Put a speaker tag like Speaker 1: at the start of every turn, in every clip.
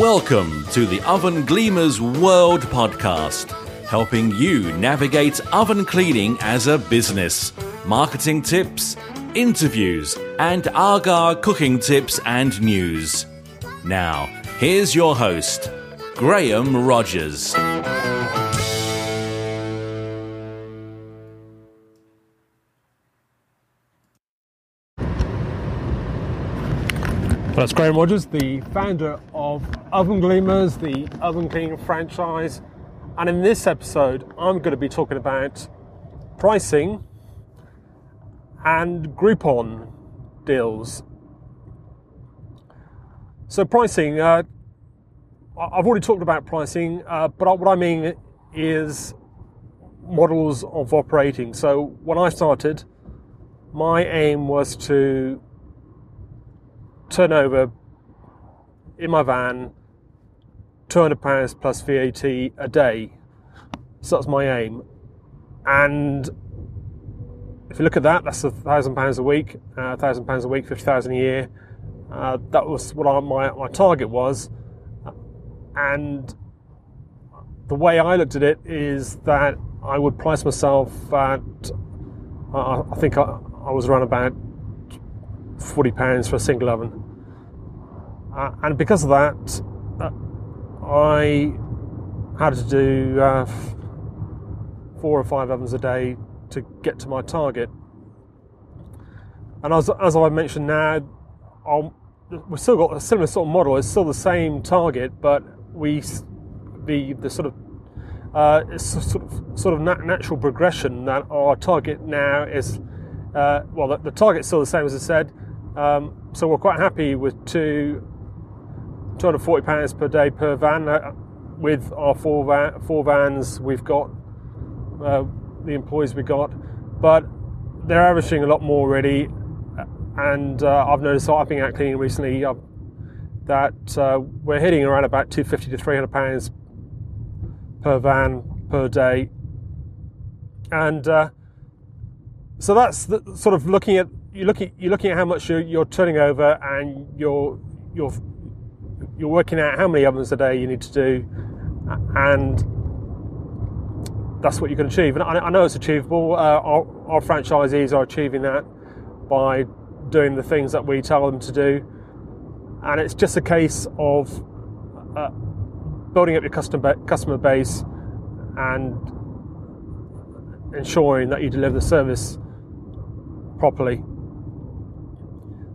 Speaker 1: Welcome to the Oven Gleamers World Podcast, helping you navigate oven cleaning as a business, marketing tips, interviews, and Aga cooking tips and news. Now, here's your host, Graham Rogers.
Speaker 2: That's Graham Rogers, the founder of Oven Gleamers, the oven cleaning franchise. And in this episode, I'm going to be talking about pricing and Groupon deals. So, pricing, uh, I've already talked about pricing, uh, but what I mean is models of operating. So, when I started, my aim was to turnover in my van, £200 plus VAT a day. So that's my aim. And if you look at that, that's a thousand pounds a week, a uh, thousand pounds a week, fifty thousand a year. Uh, that was what I, my my target was, and the way I looked at it is that I would price myself at, I think I, I was around about forty pounds for a single oven, uh, and because of that, uh, I had to do uh, four or five ovens a day to get to my target. And as, as I mentioned now, I'll, we've still got a similar sort of model. It's still the same target, but we the the sort of uh, sort of sort of natural progression that our target now is uh, well the, the target's still the same as I said. Um, so we're quite happy with two 240 pounds per day per van. Uh, with our four van, four vans, we've got uh, the employees we got, but they're averaging a lot more already. And uh, I've noticed I've been out cleaning recently uh, that uh, we're hitting around about 250 to 300 pounds per van per day, and uh, so that's the, sort of looking at you're looking you're looking at how much you're, you're turning over and you're you're you're working out how many ovens a day you need to do, and that's what you can achieve. And I, I know it's achievable. Uh, our, our, franchisees are achieving that by doing the things that we tell them to do, and it's just a case of uh, building up your customer customer base and ensuring that you deliver the service properly.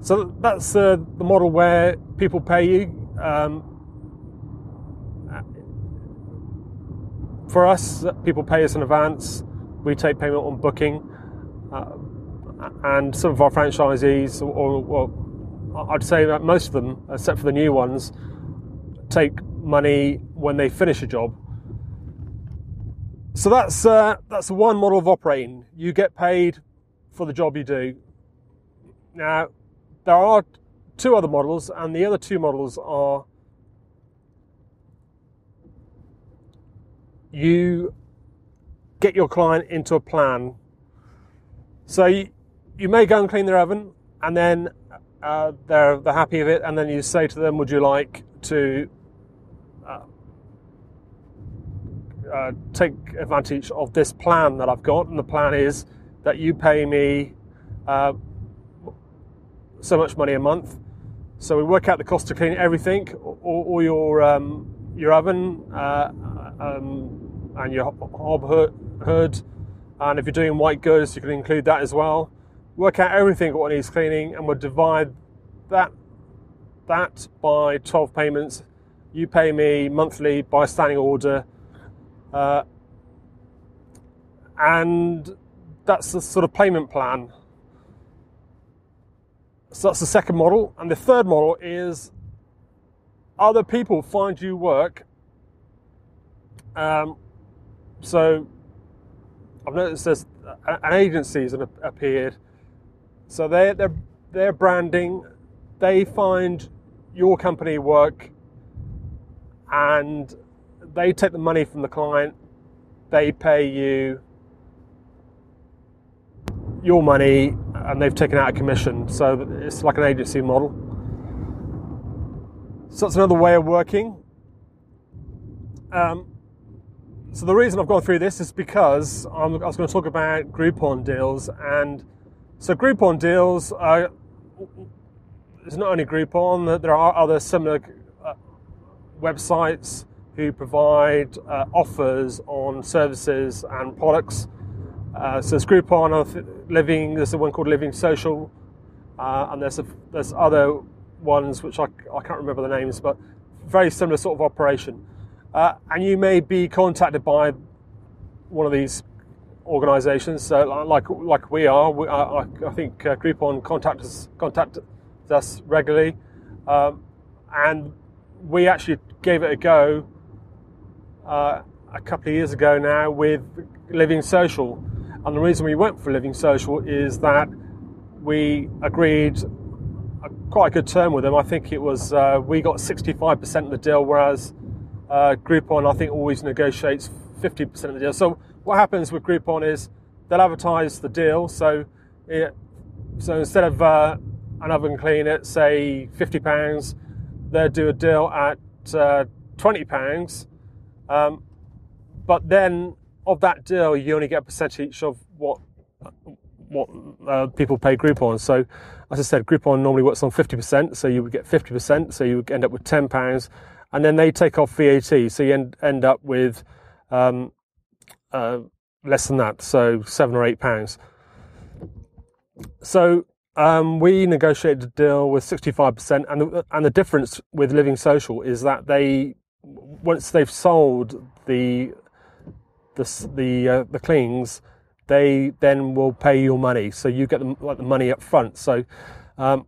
Speaker 2: So that's uh, the model where people pay you. Um, for us, people pay us in advance. We take payment on booking, uh, and some of our franchisees, or, or I'd say that most of them, except for the new ones, take money when they finish a job. So that's uh, that's one model of operating. You get paid for the job you do. Now, there are two other models, and the other two models are you get your client into a plan. So you, you may go and clean their oven, and then uh, they're they're happy with it, and then you say to them, "Would you like to uh, uh, take advantage of this plan that I've got?" And the plan is that you pay me uh, so much money a month, so we work out the cost to clean everything, all, your um, your oven uh, um, and your hob hood, and if you're doing white goods, you can include that as well. Work out everything what needs cleaning, and we'll divide that that by 12 payments. You pay me monthly by standing order, uh, and that's the sort of payment plan so that's the second model. And the third model is other people find you work. Um, so I've noticed there's an agency has appeared. So they're, they're, they're branding, they find your company work and they take the money from the client, they pay you your money and they've taken out a commission. So it's like an agency model. So that's another way of working. Um, so the reason I've gone through this is because I'm, i was going to talk about Groupon deals, and so Groupon deals are. It's not only Groupon; there are other similar uh, websites who provide uh, offers on services and products. Uh, so there's Groupon, of Living. There's the one called Living Social, uh, and there's a, there's other ones which I, I can't remember the names, but very similar sort of operation. Uh, and you may be contacted by one of these organisations, so like like we are. We, I, I, think uh, Groupon contact us, contact us regularly, um, and we actually gave it a go uh, a couple of years ago now with Living Social. And the reason we went for Living Social is that we agreed a quite a good term with them. I think it was uh, we got 65% of the deal, whereas uh, Groupon I think always negotiates 50% of the deal. So what happens with Groupon is they'll advertise the deal. So it, so instead of uh, an oven cleaner, say 50 pounds, they'll do a deal at uh, 20 pounds. Um, but then of that deal, you only get a percentage of what what uh, people pay Groupon. So, as I said, Groupon normally works on 50%, so you would get 50%, so you would end up with £10, and then they take off VAT, so you end, end up with um, uh, less than that, so seven or eight pounds. So um, we negotiated a deal with 65%, and the, and the difference with Living Social is that they, once they've sold the the the, uh, the cleans, they then will pay your money. So you get the, like the money up front. So um,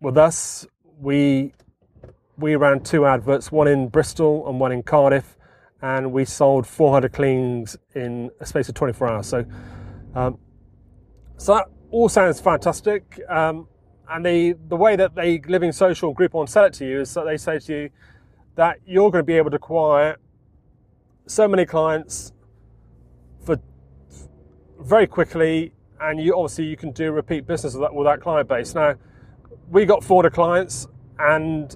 Speaker 2: with us, we we ran two adverts, one in Bristol and one in Cardiff, and we sold 400 cleans in a space of 24 hours. So um, so that all sounds fantastic. Um, and the the way that they Living Social and Groupon sell it to you is that they say to you that you're going to be able to acquire so many clients for very quickly, and you obviously you can do repeat business with that, with that client base. Now, we got 400 clients, and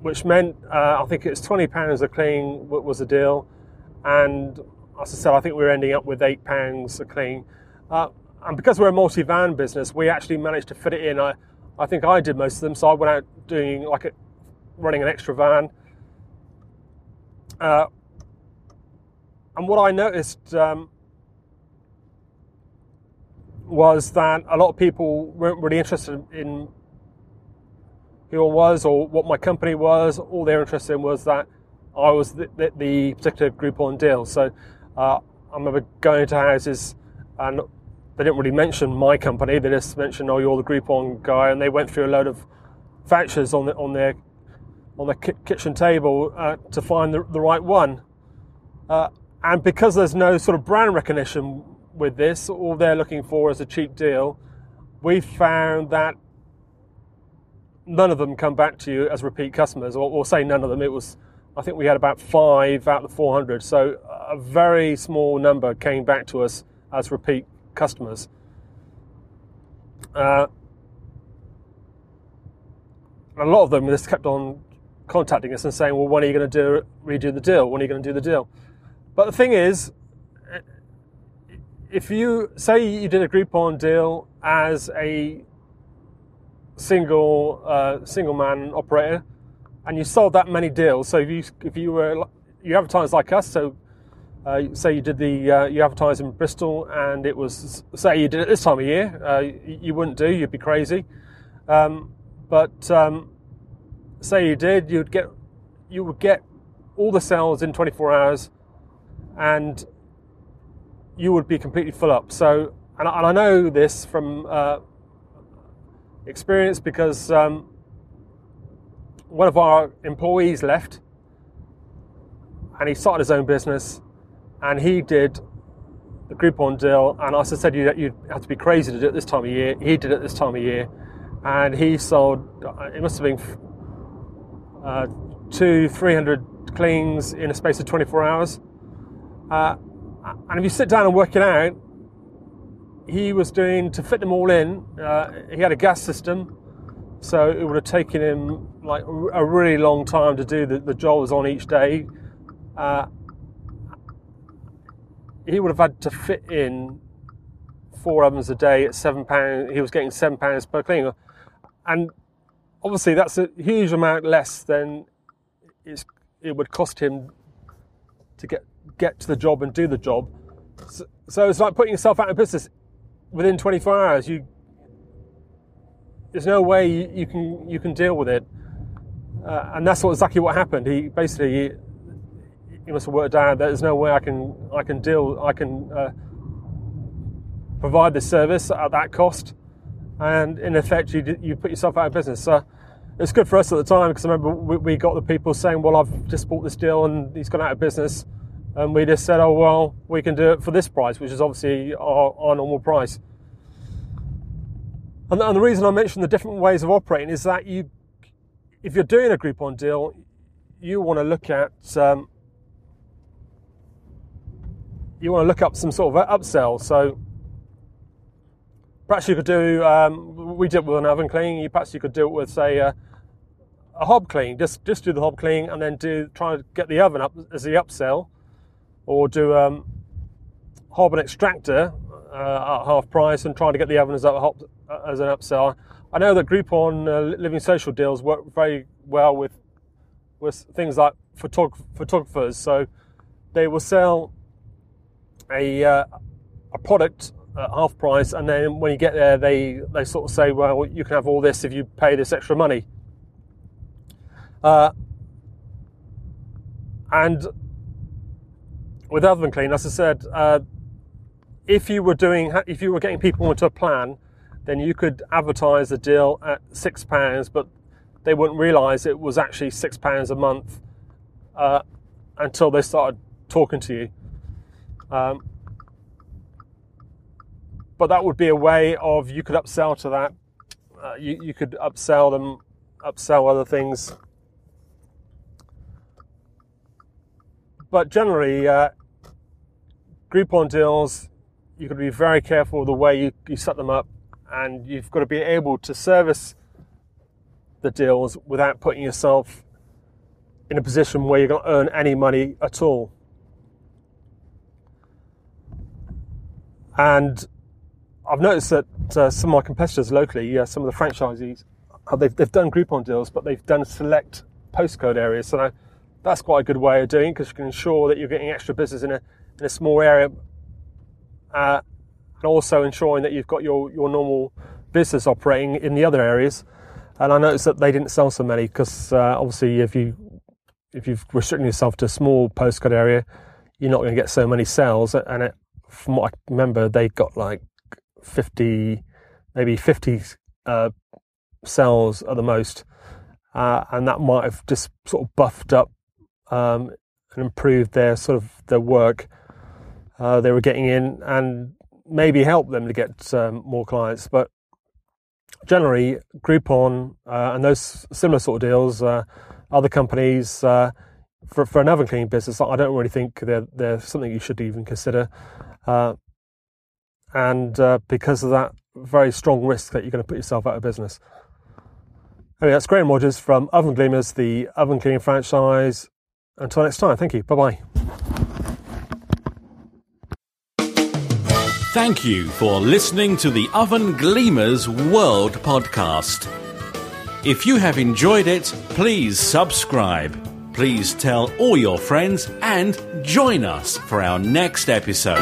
Speaker 2: which meant uh, I think it's 20 pounds a clean was the deal, and as I said, I think we are ending up with eight pounds a clean. Uh, and because we're a multi-van business, we actually managed to fit it in. I, I think I did most of them, so I went out doing like a, running an extra van. Uh, and what I noticed um, was that a lot of people weren't really interested in who I was or what my company was. All they're interested in was that I was the, the, the particular Groupon deal. So uh, I remember going to houses and they didn't really mention my company. They just mentioned, "Oh, you're the Groupon guy," and they went through a load of vouchers on the, on their on the kitchen table uh, to find the, the right one. Uh, and because there's no sort of brand recognition with this, all they're looking for is a cheap deal, we found that none of them come back to you as repeat customers, or, or say none of them. It was, I think we had about five out of the 400, so a very small number came back to us as repeat customers. Uh, a lot of them just kept on contacting us and saying, "Well, when are you going to do redo the deal? When are you going to do the deal?" But the thing is, if you say you did a Groupon deal as a single uh, single man operator, and you sold that many deals, so if you if you were you advertise like us, so uh, say you did the uh, you advertise in Bristol, and it was say you did it this time of year, uh, you wouldn't do, you'd be crazy. Um, but um, say you did, you'd get you would get all the sales in 24 hours and you would be completely full up. So, and I, and I know this from uh, experience because um, one of our employees left and he started his own business and he did the Groupon deal. And I said, you, you have to be crazy to do it this time of year. He did it this time of year and he sold, it must have been uh, two, 300 cleans in a space of 24 hours. Uh, and if you sit down and work it out, he was doing to fit them all in. Uh, he had a gas system, so it would have taken him like a really long time to do the, the jobs on each day. Uh, he would have had to fit in four ovens a day at seven pounds. He was getting seven pounds per clean, and obviously that's a huge amount less than it would cost him to get get to the job and do the job. So, so it's like putting yourself out of business within 24 hours. You there's no way you, you can you can deal with it, uh, and that's what exactly what happened. He basically he, he must have worked out that there's no way I can I can deal I can uh, provide this service at that cost, and in effect you you put yourself out of business. So it's good for us at the time because I remember we, we, got the people saying, "Well, I've just bought this deal and he's gone out of business," and we just said, "Oh well, we can do it for this price," which is obviously our, our normal price. And the, and the reason I mentioned the different ways of operating is that you, if you're doing a Groupon deal, you want to look at um, you want to look up some sort of upsell. So perhaps you could do. Um, we did it with an oven clean. Perhaps you could do it with say a, a hob clean. Just just do the hob clean and then do try to get the oven up as the upsell, or do um, hob and extractor uh, at half price and try to get the oven as, a hop, as an upsell. I know that Groupon uh, Living Social deals work very well with with things like photog- photographers. So they will sell a uh, a product at half price, and then when you get there, they they sort of say, well, you can have all this if you pay this extra money. Uh, and with Oven Clean, as I said, uh, if you were doing, if you were getting people into a plan, then you could advertise the deal at six pounds, but they wouldn't realise it was actually six pounds a month uh, until they started talking to you. Um, but that would be a way of you could upsell to that. Uh, you, you could upsell them, upsell other things. But generally, uh, Groupon deals, you've got to be very careful the way you, you set them up, and you've got to be able to service the deals without putting yourself in a position where you're going to earn any money at all. And I've noticed that uh, some of my competitors locally, uh, some of the franchisees, uh, they've, they've done Groupon deals, but they've done select postcode areas. So that's quite a good way of doing because you can ensure that you're getting extra business in a, in a small area uh, and also ensuring that you've got your, your normal business operating in the other areas. And I noticed that they didn't sell so many because uh, obviously if you if you've restricted yourself to a small postcode area, you're not going to get so many sales. And it, from what I remember, they got like 50, maybe 50 uh, cells at the most. Uh, and that might have just sort of buffed up um, and improved their sort of their work uh, they were getting in and maybe help them to get um, more clients. But generally, Groupon uh, and those similar sort of deals, uh, other companies uh, for, for an oven cleaning business, I don't really think they're, they're something you should even consider. Uh, and uh, because of that very strong risk that you're going to put yourself out of business. Anyway, that's Graham Rogers from Oven Gleamers, the oven cleaning franchise. Until next time, thank you. Bye bye.
Speaker 1: Thank you for listening to the Oven Gleamers World podcast. If you have enjoyed it, please subscribe. Please tell all your friends and join us for our next episode.